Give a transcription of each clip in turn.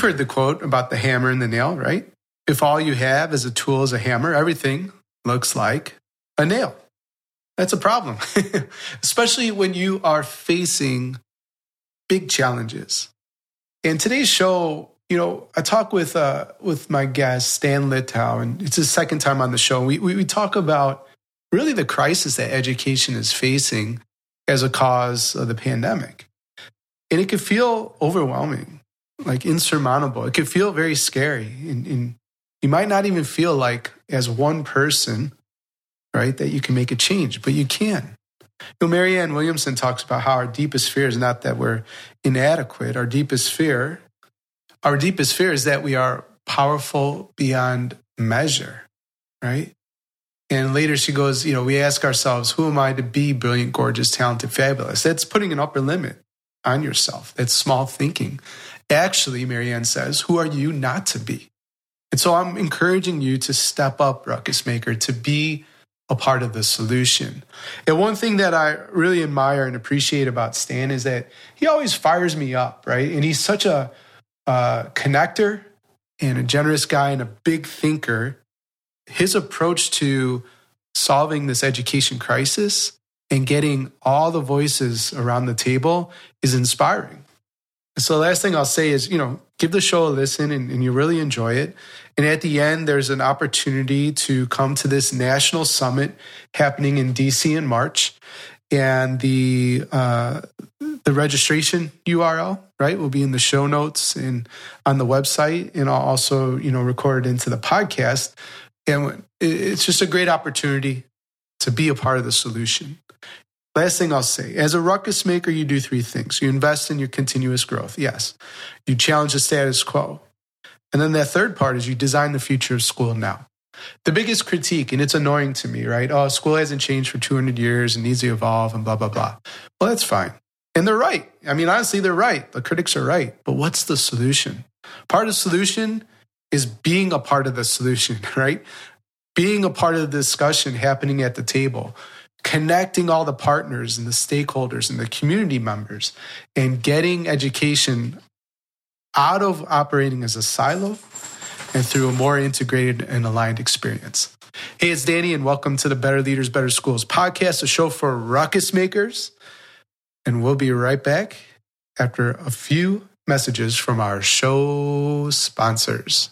You've heard the quote about the hammer and the nail, right? If all you have as a tool is a hammer, everything looks like a nail. That's a problem, especially when you are facing big challenges. In today's show, you know, I talk with uh, with my guest Stan Litow, and it's his second time on the show. We, we we talk about really the crisis that education is facing as a cause of the pandemic, and it could feel overwhelming, like insurmountable. It could feel very scary, and, and you might not even feel like as one person, right, that you can make a change, but you can. You know, Marianne Williamson talks about how our deepest fear is not that we're inadequate. Our deepest fear our deepest fear is that we are powerful beyond measure, right? And later she goes, you know, we ask ourselves, who am I to be brilliant, gorgeous, talented, fabulous? That's putting an upper limit on yourself. That's small thinking. Actually, Marianne says, who are you not to be? And so I'm encouraging you to step up, Ruckus Maker, to be a part of the solution. And one thing that I really admire and appreciate about Stan is that he always fires me up, right? And he's such a uh, connector and a generous guy and a big thinker, his approach to solving this education crisis and getting all the voices around the table is inspiring. So, the last thing I'll say is, you know, give the show a listen and, and, you really enjoy it. And at the end, there's an opportunity to come to this national summit happening in DC in March and the uh, the registration URL right will be in the show notes and on the website, and I'll also you know record it into the podcast. And it's just a great opportunity to be a part of the solution. Last thing I'll say as a ruckus maker, you do three things. You invest in your continuous growth. Yes. You challenge the status quo. And then that third part is you design the future of school now the biggest critique, and it's annoying to me, right? Oh, school hasn't changed for 200 years and needs to evolve and blah, blah, blah. Well, that's fine. And they're right. I mean, honestly, they're right. The critics are right. But what's the solution? Part of the solution is being a part of the solution, right? Being a part of the discussion happening at the table, connecting all the partners and the stakeholders and the community members, and getting education out of operating as a silo and through a more integrated and aligned experience. Hey, it's Danny, and welcome to the Better Leaders, Better Schools podcast, a show for ruckus makers. And we'll be right back after a few messages from our show sponsors.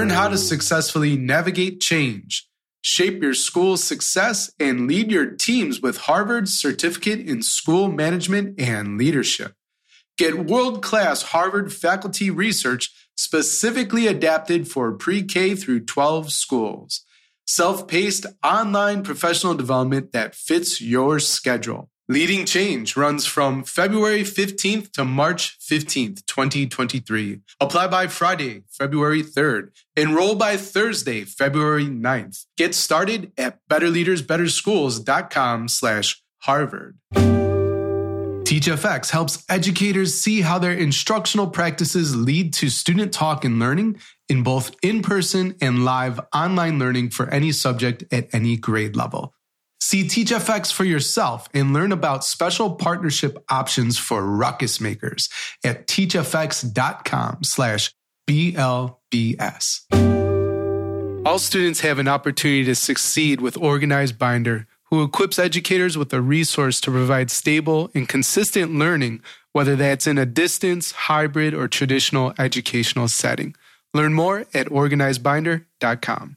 Learn how to successfully navigate change, shape your school's success, and lead your teams with Harvard's certificate in school management and leadership. Get world class Harvard faculty research specifically adapted for pre K through 12 schools. Self paced online professional development that fits your schedule. Leading Change runs from February 15th to March 15th, 2023. Apply by Friday, February 3rd. Enroll by Thursday, February 9th. Get started at betterleadersbetterschools.com slash Harvard. TeachFX helps educators see how their instructional practices lead to student talk and learning in both in person and live online learning for any subject at any grade level. See TeachFX for yourself and learn about special partnership options for ruckus makers at teachfx.com slash BLBS. All students have an opportunity to succeed with Organized Binder who equips educators with a resource to provide stable and consistent learning, whether that's in a distance, hybrid, or traditional educational setting. Learn more at organizedbinder.com.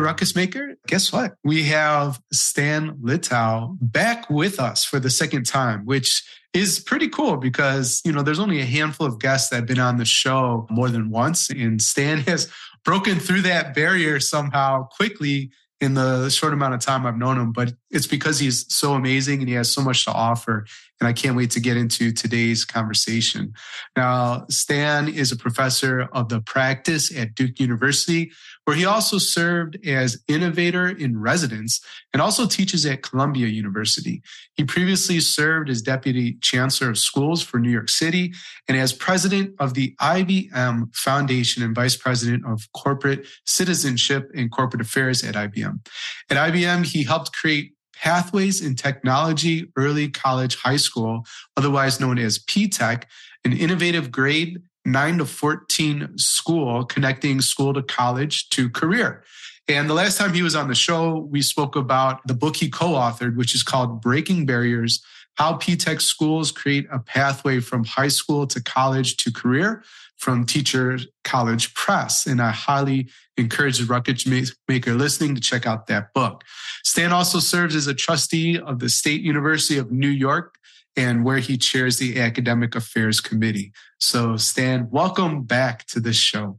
Ruckus Maker. Guess what? We have Stan Litow back with us for the second time, which is pretty cool because, you know, there's only a handful of guests that have been on the show more than once. And Stan has broken through that barrier somehow quickly in the short amount of time I've known him, but it's because he's so amazing and he has so much to offer. And I can't wait to get into today's conversation. Now, Stan is a professor of the practice at Duke University, where he also served as innovator in residence and also teaches at Columbia University. He previously served as deputy chancellor of schools for New York City and as president of the IBM Foundation and vice president of corporate citizenship and corporate affairs at IBM. At IBM, he helped create Pathways in Technology Early College High School, otherwise known as PTECH, an innovative grade 9 to 14 school connecting school to college to career. And the last time he was on the show, we spoke about the book he co authored, which is called Breaking Barriers How PTECH Schools Create a Pathway from High School to College to Career from Teacher College Press. And I highly encourage the Ruckus Maker listening to check out that book. Stan also serves as a trustee of the State University of New York and where he chairs the Academic Affairs Committee. So, Stan, welcome back to the show.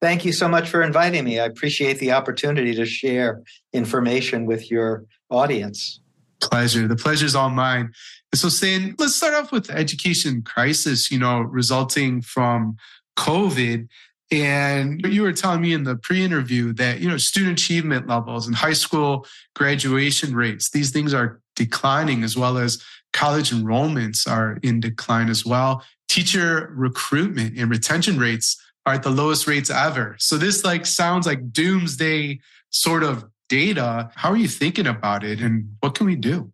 Thank you so much for inviting me. I appreciate the opportunity to share information with your audience. Pleasure. The pleasure is all mine. And so, Stan, let's start off with the education crisis, you know, resulting from COVID. And you were telling me in the pre-interview that, you know, student achievement levels and high school graduation rates, these things are declining as well as college enrollments are in decline as well. Teacher recruitment and retention rates are at the lowest rates ever. So this like sounds like doomsday sort of data. How are you thinking about it and what can we do?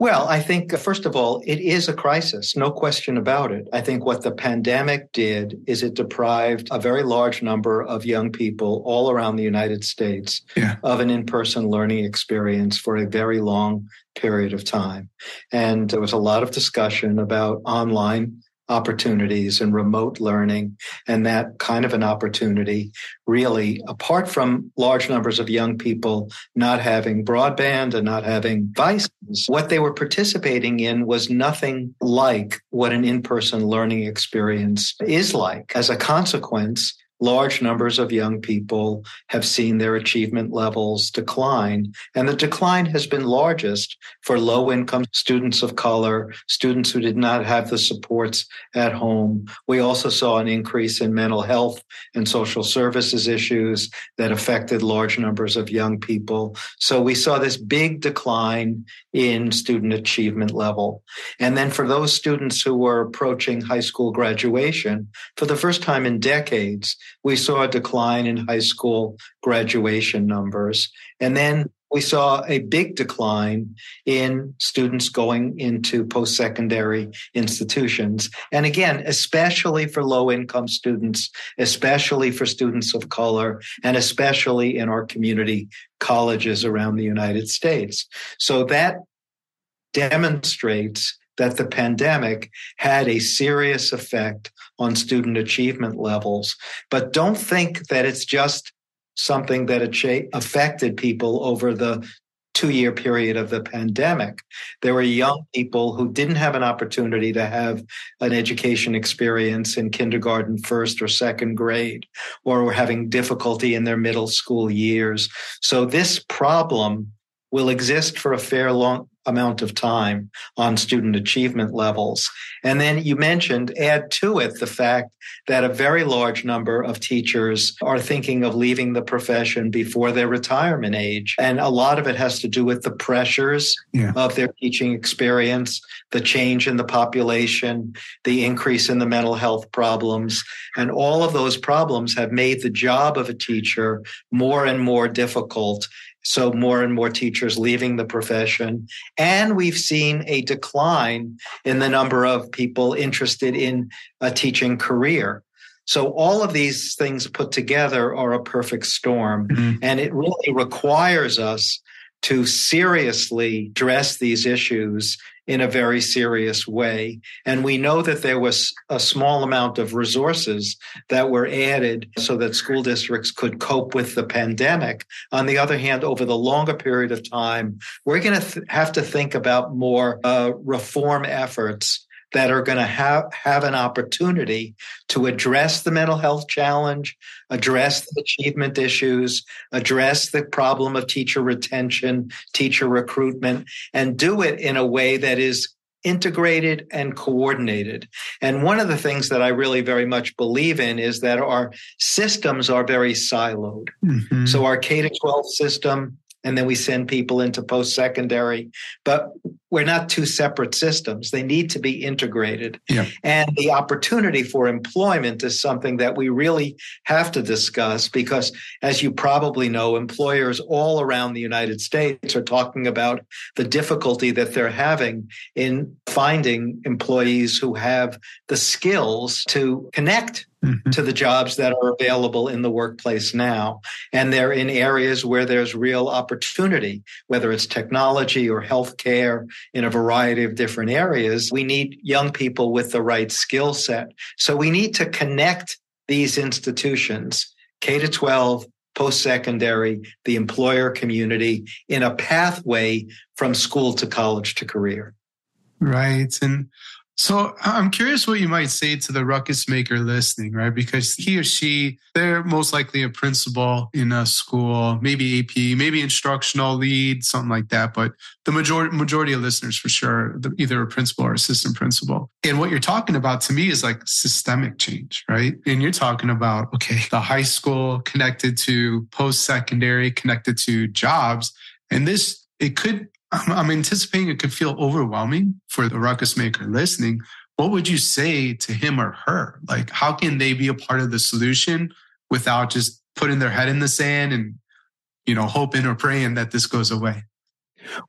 Well, I think, uh, first of all, it is a crisis, no question about it. I think what the pandemic did is it deprived a very large number of young people all around the United States yeah. of an in person learning experience for a very long period of time. And there was a lot of discussion about online opportunities and remote learning. And that kind of an opportunity really, apart from large numbers of young people not having broadband and not having devices, what they were participating in was nothing like what an in-person learning experience is like. As a consequence, large numbers of young people have seen their achievement levels decline. And the decline has been largest for low income students of color, students who did not have the supports at home. We also saw an increase in mental health and social services issues that affected large numbers of young people. So we saw this big decline in student achievement level. And then for those students who were approaching high school graduation, for the first time in decades, we saw a decline in high school graduation numbers. And then we saw a big decline in students going into post secondary institutions. And again, especially for low income students, especially for students of color, and especially in our community colleges around the United States. So that demonstrates that the pandemic had a serious effect on student achievement levels. But don't think that it's just something that affected people over the two year period of the pandemic. There were young people who didn't have an opportunity to have an education experience in kindergarten, first or second grade, or were having difficulty in their middle school years. So this problem will exist for a fair long amount of time on student achievement levels. And then you mentioned add to it the fact that a very large number of teachers are thinking of leaving the profession before their retirement age. And a lot of it has to do with the pressures yeah. of their teaching experience, the change in the population, the increase in the mental health problems. And all of those problems have made the job of a teacher more and more difficult so more and more teachers leaving the profession. And we've seen a decline in the number of people interested in a teaching career. So all of these things put together are a perfect storm. Mm-hmm. And it really requires us to seriously address these issues in a very serious way. And we know that there was a small amount of resources that were added so that school districts could cope with the pandemic. On the other hand, over the longer period of time, we're going to th- have to think about more uh, reform efforts that are going to have, have an opportunity to address the mental health challenge, address the achievement issues, address the problem of teacher retention, teacher recruitment, and do it in a way that is integrated and coordinated. And one of the things that I really very much believe in is that our systems are very siloed. Mm-hmm. So our K to 12 system, and then we send people into post secondary. But we're not two separate systems. They need to be integrated. Yeah. And the opportunity for employment is something that we really have to discuss because, as you probably know, employers all around the United States are talking about the difficulty that they're having in finding employees who have the skills to connect Mm-hmm. to the jobs that are available in the workplace now. And they're in areas where there's real opportunity, whether it's technology or healthcare in a variety of different areas. We need young people with the right skill set. So we need to connect these institutions, K to 12, post secondary, the employer community in a pathway from school to college to career. Right. And so I'm curious what you might say to the ruckus maker listening, right? Because he or she, they're most likely a principal in a school, maybe AP, maybe instructional lead, something like that. But the majority majority of listeners for sure, either a principal or assistant principal. And what you're talking about to me is like systemic change, right? And you're talking about, okay, the high school connected to post secondary, connected to jobs. And this, it could I'm anticipating it could feel overwhelming for the ruckus maker listening. What would you say to him or her? Like, how can they be a part of the solution without just putting their head in the sand and, you know, hoping or praying that this goes away?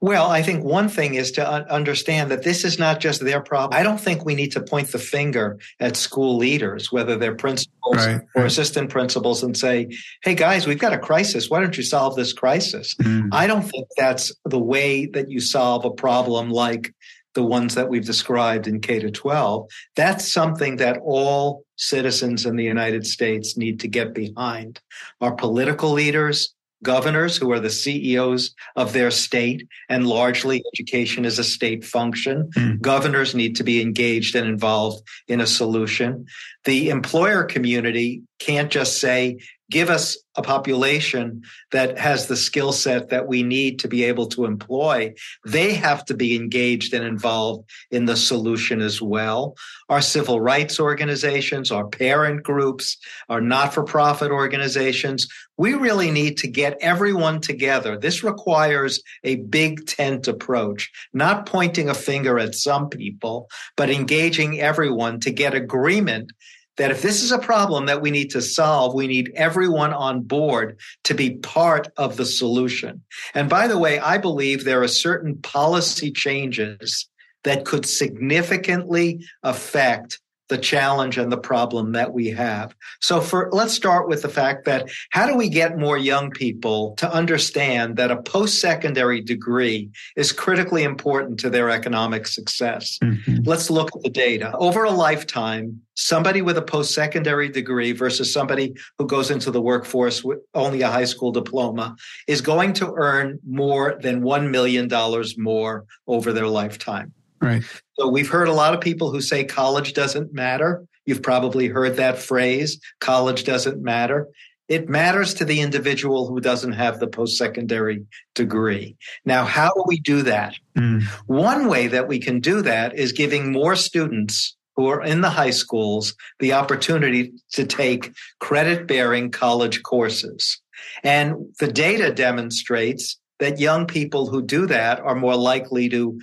Well, I think one thing is to understand that this is not just their problem. I don't think we need to point the finger at school leaders, whether they're principals right, or assistant principals, and say, hey, guys, we've got a crisis. Why don't you solve this crisis? Mm. I don't think that's the way that you solve a problem like the ones that we've described in K to 12. That's something that all citizens in the United States need to get behind. Our political leaders, governors who are the CEOs of their state, and largely education is a state function. Mm. Governors need to be engaged and involved in a solution. The employer community can't just say, give us a population that has the skill set that we need to be able to employ, they have to be engaged and involved in the solution as well. Our civil rights organizations, our parent groups, our not for profit organizations, we really need to get everyone together. This requires a big tent approach, not pointing a finger at some people, but engaging everyone to get agreement that if this is a problem that we need to solve, we need everyone on board to be part of the solution. And by the way, I believe there are certain policy changes that could significantly affect the challenge and the problem that we have. So for let's start with the fact that how do we get more young people to understand that a post-secondary degree is critically important to their economic success? Mm-hmm. Let's look at the data. Over a lifetime, somebody with a post-secondary degree versus somebody who goes into the workforce with only a high school diploma is going to earn more than 1 million dollars more over their lifetime. Right. So we've heard a lot of people who say college doesn't matter. You've probably heard that phrase, college doesn't matter. It matters to the individual who doesn't have the post secondary degree. Now, how do we do that? Mm. One way that we can do that is giving more students who are in the high schools the opportunity to take credit bearing college courses. And the data demonstrates that young people who do that are more likely to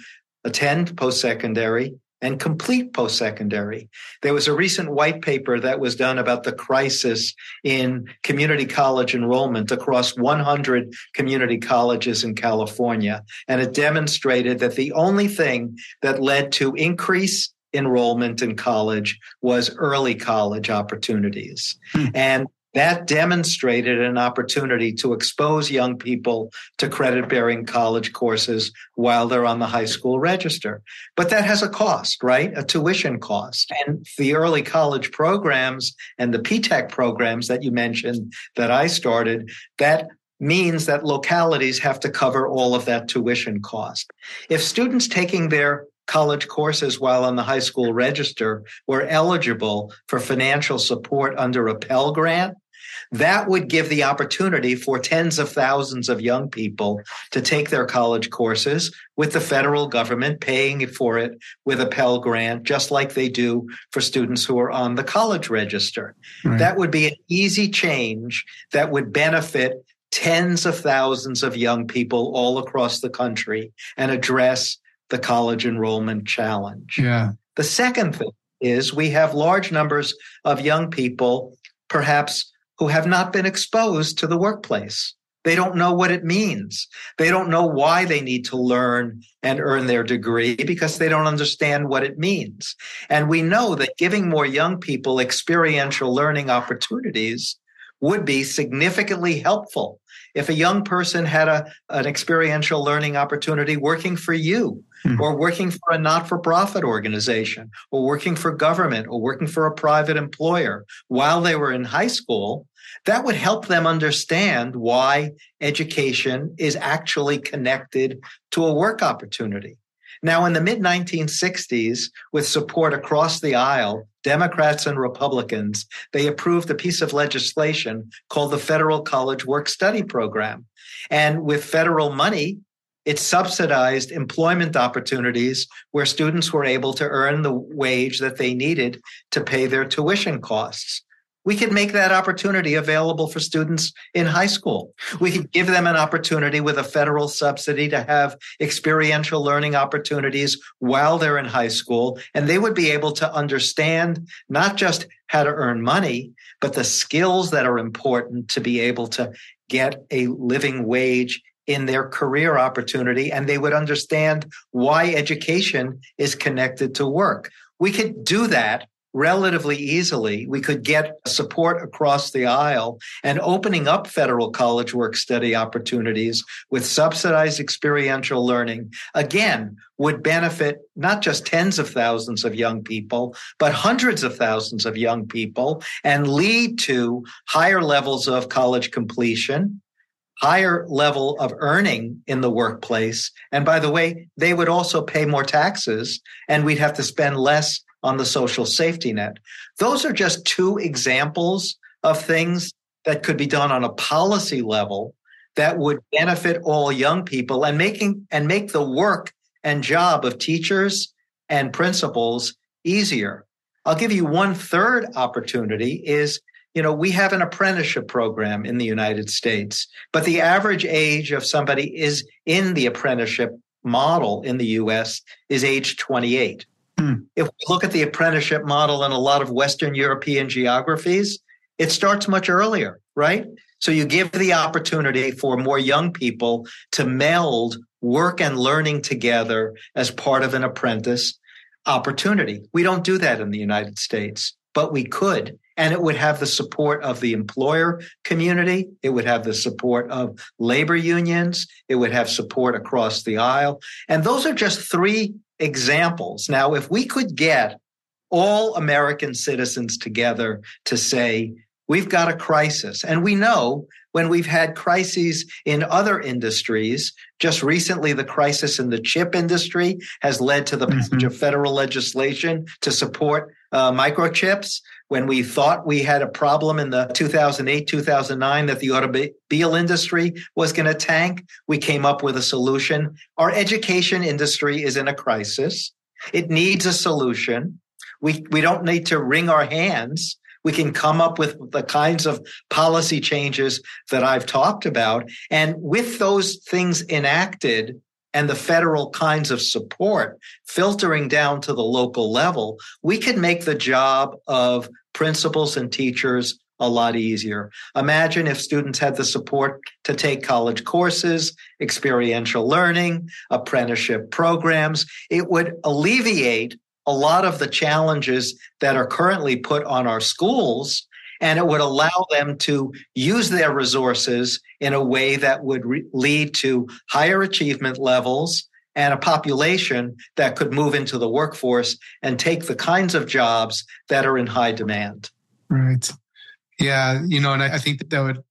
attend post secondary, and complete post secondary. There was a recent white paper that was done about the crisis in community college enrollment across 100 community colleges in California. And it demonstrated that the only thing that led to increase enrollment in college was early college opportunities. Hmm. And that demonstrated an opportunity to expose young people to credit bearing college courses while they're on the high school register. But that has a cost, right? A tuition cost. And the early college programs and the PTECH programs that you mentioned that I started, that means that localities have to cover all of that tuition cost. If students taking their college courses while on the high school register were eligible for financial support under a Pell Grant, that would give the opportunity for tens of thousands of young people to take their college courses with the federal government paying for it with a Pell Grant, just like they do for students who are on the college register. Right. That would be an easy change that would benefit tens of thousands of young people all across the country and address the college enrollment challenge. Yeah. The second thing is we have large numbers of young people, perhaps who have not been exposed to the workplace. They don't know what it means. They don't know why they need to learn and earn their degree because they don't understand what it means. And we know that giving more young people experiential learning opportunities would be significantly helpful. If a young person had a, an experiential learning opportunity working for you, mm-hmm. or working for a not for profit organization, or working for government, or working for a private employer while they were in high school, that would help them understand why education is actually connected to a work opportunity. Now, in the mid 1960s, with support across the aisle, Democrats and Republicans, they approved a piece of legislation called the Federal College Work Study Program. And with federal money, it subsidized employment opportunities where students were able to earn the wage that they needed to pay their tuition costs we could make that opportunity available for students in high school. We could give them an opportunity with a federal subsidy to have experiential learning opportunities while they're in high school. And they would be able to understand not just how to earn money, but the skills that are important to be able to get a living wage in their career opportunity. And they would understand why education is connected to work. We could do that relatively easily. We could get support across the aisle and opening up federal college work study opportunities with subsidized experiential learning, again, would benefit not just tens of thousands of young people, but hundreds of thousands of young people and lead to higher levels of college completion, higher level of earning in the workplace. And by the way, they would also pay more taxes and we'd have to spend less on the social safety net. Those are just two examples of things that could be done on a policy level that would benefit all young people and making and make the work and job of teachers and principals easier. I'll give you one third opportunity is you know, we have an apprenticeship program in the United States, but the average age of somebody is in the apprenticeship model in the US is age 28. Hmm. If we look at the apprenticeship model in a lot of Western European geographies, it starts much earlier, right? So you give the opportunity for more young people to meld work and learning together as part of an apprentice opportunity. We don't do that in the United States, but we could. And it would have the support of the employer community. It would have the support of labor unions. It would have support across the aisle. And those are just three examples. Now, if we could get all American citizens together to say, we've got a crisis, and we know when we've had crises in other industries, just recently the crisis in the chip industry has led to the passage mm-hmm. of federal legislation to support uh, microchips. When we thought we had a problem in the 2008, 2009 that the automobile industry was going to tank, we came up with a solution. Our education industry is in a crisis. It needs a solution. We, we don't need to wring our hands. We can come up with the kinds of policy changes that I've talked about. And with those things enacted, and the federal kinds of support filtering down to the local level, we can make the job of principals and teachers a lot easier. Imagine if students had the support to take college courses, experiential learning, apprenticeship programs. It would alleviate a lot of the challenges that are currently put on our schools and it would allow them to use their resources in a way that would re- lead to higher achievement levels and a population that could move into the workforce and take the kinds of jobs that are in high demand. Right. Yeah. You know, and I think that would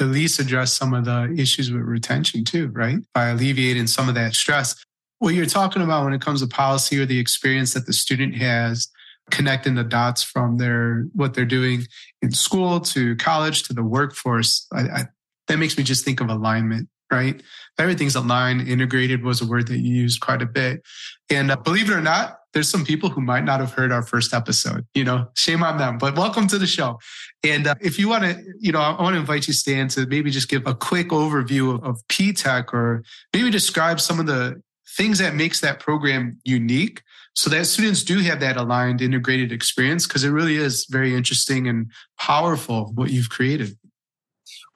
at least address some of the issues with retention too, right? By alleviating some of that stress. What you're talking about when it comes to policy or the experience that the student has connecting the dots from their what they're doing in school to college to the workforce I, I, that makes me just think of alignment right? Everything's aligned integrated was a word that you used quite a bit. And uh, believe it or not there's some people who might not have heard our first episode you know? Shame on them but welcome to the show. And uh, if you want to you know i want to invite you stan to maybe just give a quick overview of, of p-tech or maybe describe some of the things that makes that program unique so that students do have that aligned integrated experience because it really is very interesting and powerful what you've created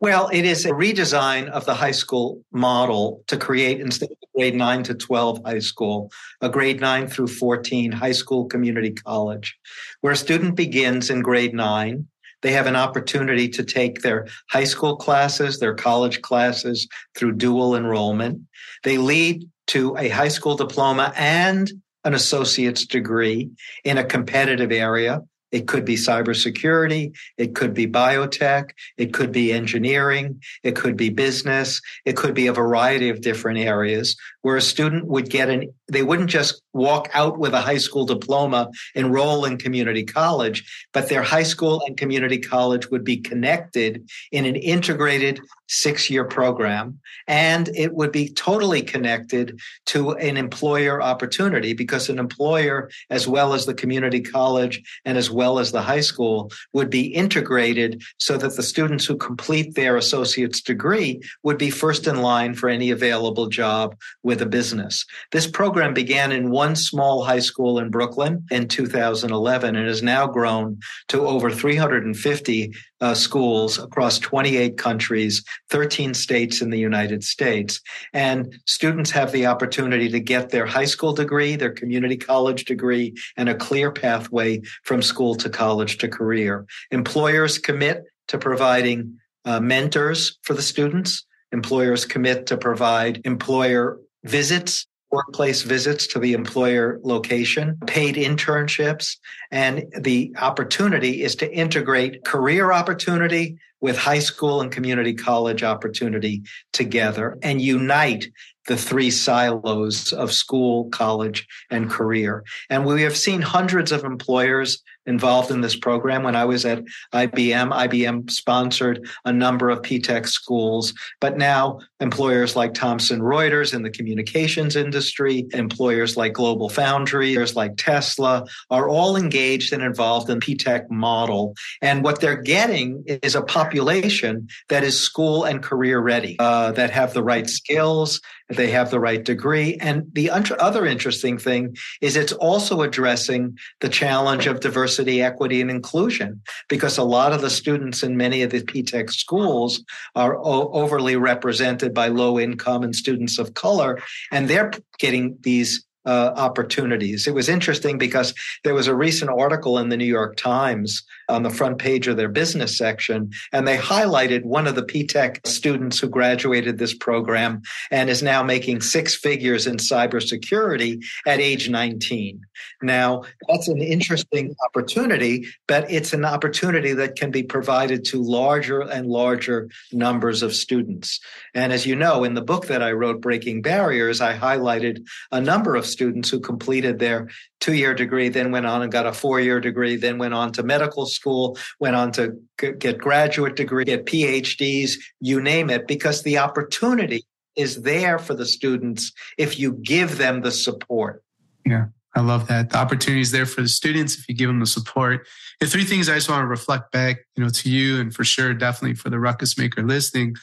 well, it is a redesign of the high school model to create instead of grade 9 to 12 high school, a grade 9 through 14 high school community college, where a student begins in grade 9. They have an opportunity to take their high school classes, their college classes through dual enrollment. They lead to a high school diploma and an associate's degree in a competitive area it could be cybersecurity. It could be biotech. It could be engineering. It could be business. It could be a variety of different areas where a student would get an, they wouldn't just walk out with a high school diploma, enroll in community college, but their high school and community college would be connected in an integrated six year program. And it would be totally connected to an employer opportunity because an employer, as well as the community college and as well as the high school, would be integrated so that the students who complete their associate's degree would be first in line for any available job with a business. This program began in one small high school in Brooklyn in 2011 and has now grown to over 350 uh, schools across 28 countries, 13 states in the United States. And students have the opportunity to get their high school degree, their community college degree, and a clear pathway from school to college to career. Employers commit to providing uh, mentors for the students. Employers commit to provide employer visits workplace visits to the employer location, paid internships, and the opportunity is to integrate career opportunity with high school and community college opportunity together and unite the three silos of school, college, and career. And we have seen hundreds of employers involved in this program. When I was at IBM, IBM sponsored a number of P-TECH schools, but now employers like Thomson Reuters in the communications industry, employers like Global Foundries, like Tesla are all engaged and involved in P-TECH model. And what they're getting is a population that is school and career ready, uh, that have the right skills, they have the right degree. And the other interesting thing is it's also addressing the challenge of diversity, equity, and inclusion, because a lot of the students in many of the P-TECH schools are o- overly represented by low income and students of color, and they're getting these uh, opportunities. It was interesting because there was a recent article in the New York Times on the front page of their business section, and they highlighted one of the P-TECH students who graduated this program and is now making six figures in cybersecurity at age 19. Now, that's an interesting opportunity, but it's an opportunity that can be provided to larger and larger numbers of students. And as you know, in the book that I wrote, Breaking Barriers, I highlighted a number of students who completed their two year degree, then went on and got a four year degree, then went on to medical school, went on to get graduate degree, get PhDs, you name it, because the opportunity is there for the students if you give them the support. Yeah. I love that. The opportunity is there for the students if you give them the support. The three things I just want to reflect back, you know, to you and for sure, definitely for the ruckus maker listening.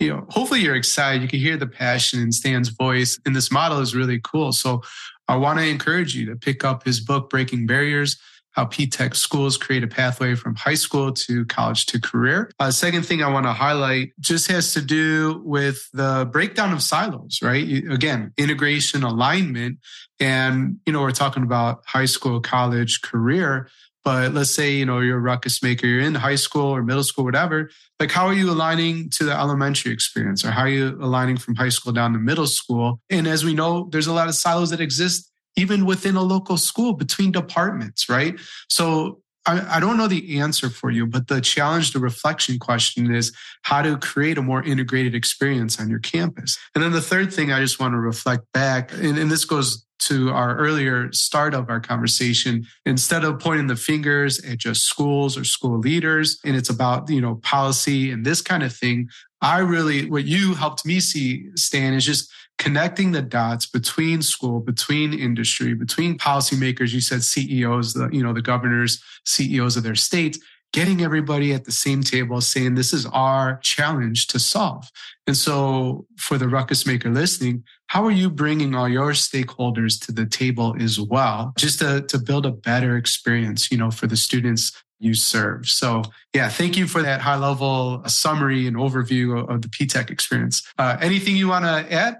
You know, hopefully you're excited. You can hear the passion in Stan's voice, and this model is really cool. So I want to encourage you to pick up his book, Breaking Barriers how P-TECH schools create a pathway from high school to college to career. Uh, second thing I want to highlight just has to do with the breakdown of silos, right? Again, integration, alignment. And, you know, we're talking about high school, college, career. But let's say, you know, you're a ruckus maker, you're in high school or middle school, whatever. Like, how are you aligning to the elementary experience or how are you aligning from high school down to middle school? And as we know, there's a lot of silos that exist even within a local school between departments, right? So I, I, don't know the answer for you, but the challenge, the reflection question is how to create a more integrated experience on your campus. And then the third thing I just want to reflect back, and, and this goes to our earlier start of our conversation, instead of pointing the fingers at just schools or school leaders, and it's about, you know, policy and this kind of thing, I really, what you helped me see, Stan, is just connecting the dots between school, between industry, between policymakers. You said CEOs, the, you know, the governors, CEOs of their states, getting everybody at the same table saying this is our challenge to solve. And so for the ruckus maker listening, how are you bringing all your stakeholders to the table as well, just to, to build a better experience, you know, for the students you serve. So yeah, thank you for that high level summary and overview of the PTech experience. Uh, anything you want to add?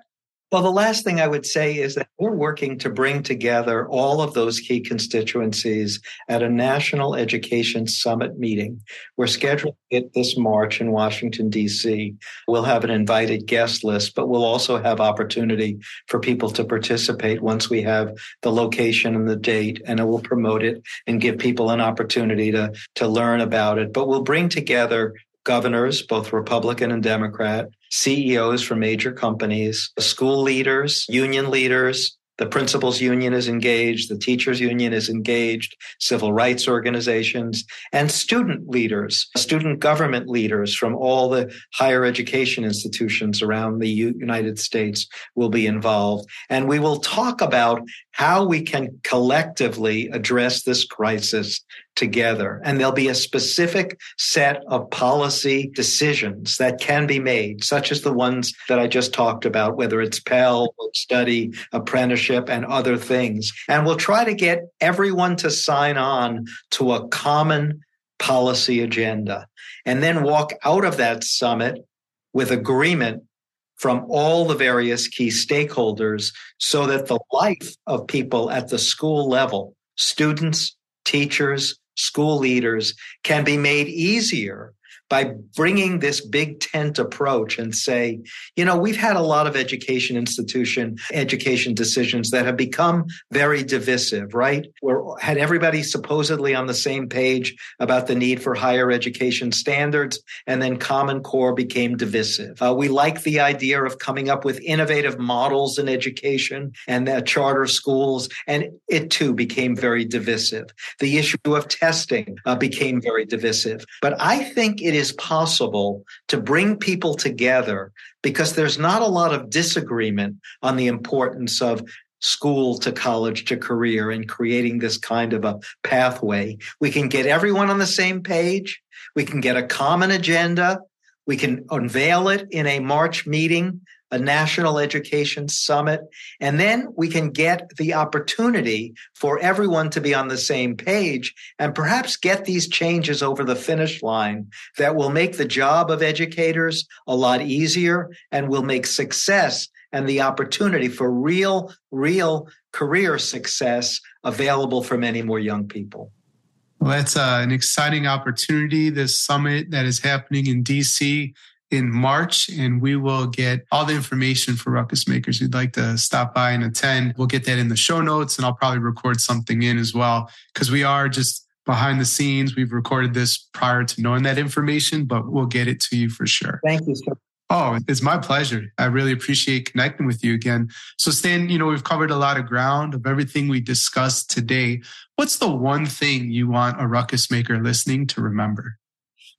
Well, the last thing I would say is that we're working to bring together all of those key constituencies at a National Education Summit meeting. We're scheduled it this March in Washington, D.C. We'll have an invited guest list, but we'll also have opportunity for people to participate once we have the location and the date, and it will promote it and give people an opportunity to, to learn about it. But we'll bring together governors, both Republican and Democrat, CEOs from major companies, school leaders, union leaders, the principals union is engaged, the teachers union is engaged, civil rights organizations, and student leaders, student government leaders from all the higher education institutions around the United States will be involved. And we will talk about how we can collectively address this crisis together. And there'll be a specific set of policy decisions that can be made, such as the ones that I just talked about, whether it's Pell, study, apprenticeship, and other things. And we'll try to get everyone to sign on to a common policy agenda and then walk out of that summit with agreement from all the various key stakeholders so that the life of people at the school level, students, teachers, school leaders can be made easier by bringing this big tent approach and say, you know, we've had a lot of education institution, education decisions that have become very divisive, right? We're had everybody supposedly on the same page about the need for higher education standards, and then Common Core became divisive. Uh, we like the idea of coming up with innovative models in education and charter schools, and it too became very divisive. The issue of testing uh, became very divisive. But I think it is is possible to bring people together because there's not a lot of disagreement on the importance of school to college to career and creating this kind of a pathway. We can get everyone on the same page. We can get a common agenda. We can unveil it in a March meeting a national education summit, and then we can get the opportunity for everyone to be on the same page and perhaps get these changes over the finish line that will make the job of educators a lot easier and will make success and the opportunity for real, real career success available for many more young people. Well, that's uh, an exciting opportunity. This summit that is happening in DC in March, and we will get all the information for ruckus makers who'd like to stop by and attend. We'll get that in the show notes, and I'll probably record something in as well because we are just behind the scenes. We've recorded this prior to knowing that information, but we'll get it to you for sure. Thank you, sir. Oh, it's my pleasure. I really appreciate connecting with you again. So, Stan, you know, we've covered a lot of ground of everything we discussed today. What's the one thing you want a ruckus maker listening to remember?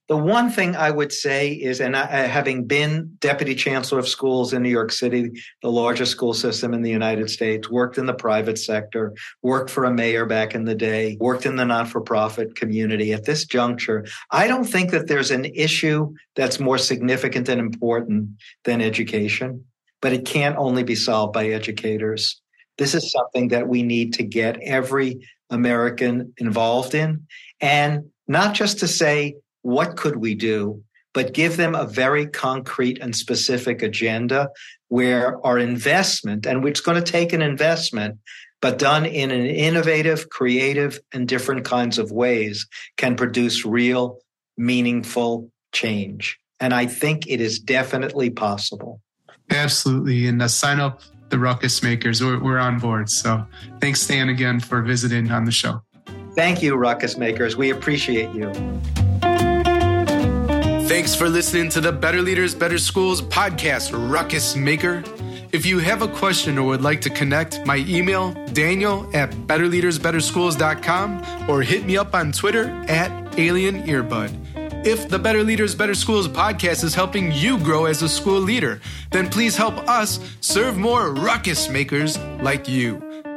The one thing I would say is, and I, having been deputy chancellor of schools in New York City, the largest school system in the United States, worked in the private sector, worked for a mayor back in the day, worked in the not for profit community. At this juncture, I don't think that there's an issue that's more significant and important than education, but it can't only be solved by educators. This is something that we need to get every American involved in. And not just to say, what could we do, but give them a very concrete and specific agenda where our investment, and it's going to take an investment, but done in an innovative, creative, and different kinds of ways, can produce real, meaningful change. And I think it is definitely possible. Absolutely. And uh, sign up the Ruckus Makers. We're, we're on board. So thanks, Stan, again for visiting on the show. Thank you, Ruckus Makers. We appreciate you. Thanks for listening to the Better Leaders, Better Schools podcast, Ruckus Maker. If you have a question or would like to connect, my email, daniel at betterleadersbetterschools.com or hit me up on Twitter at Alien Earbud. If the Better Leaders, Better Schools podcast is helping you grow as a school leader, then please help us serve more ruckus makers like you.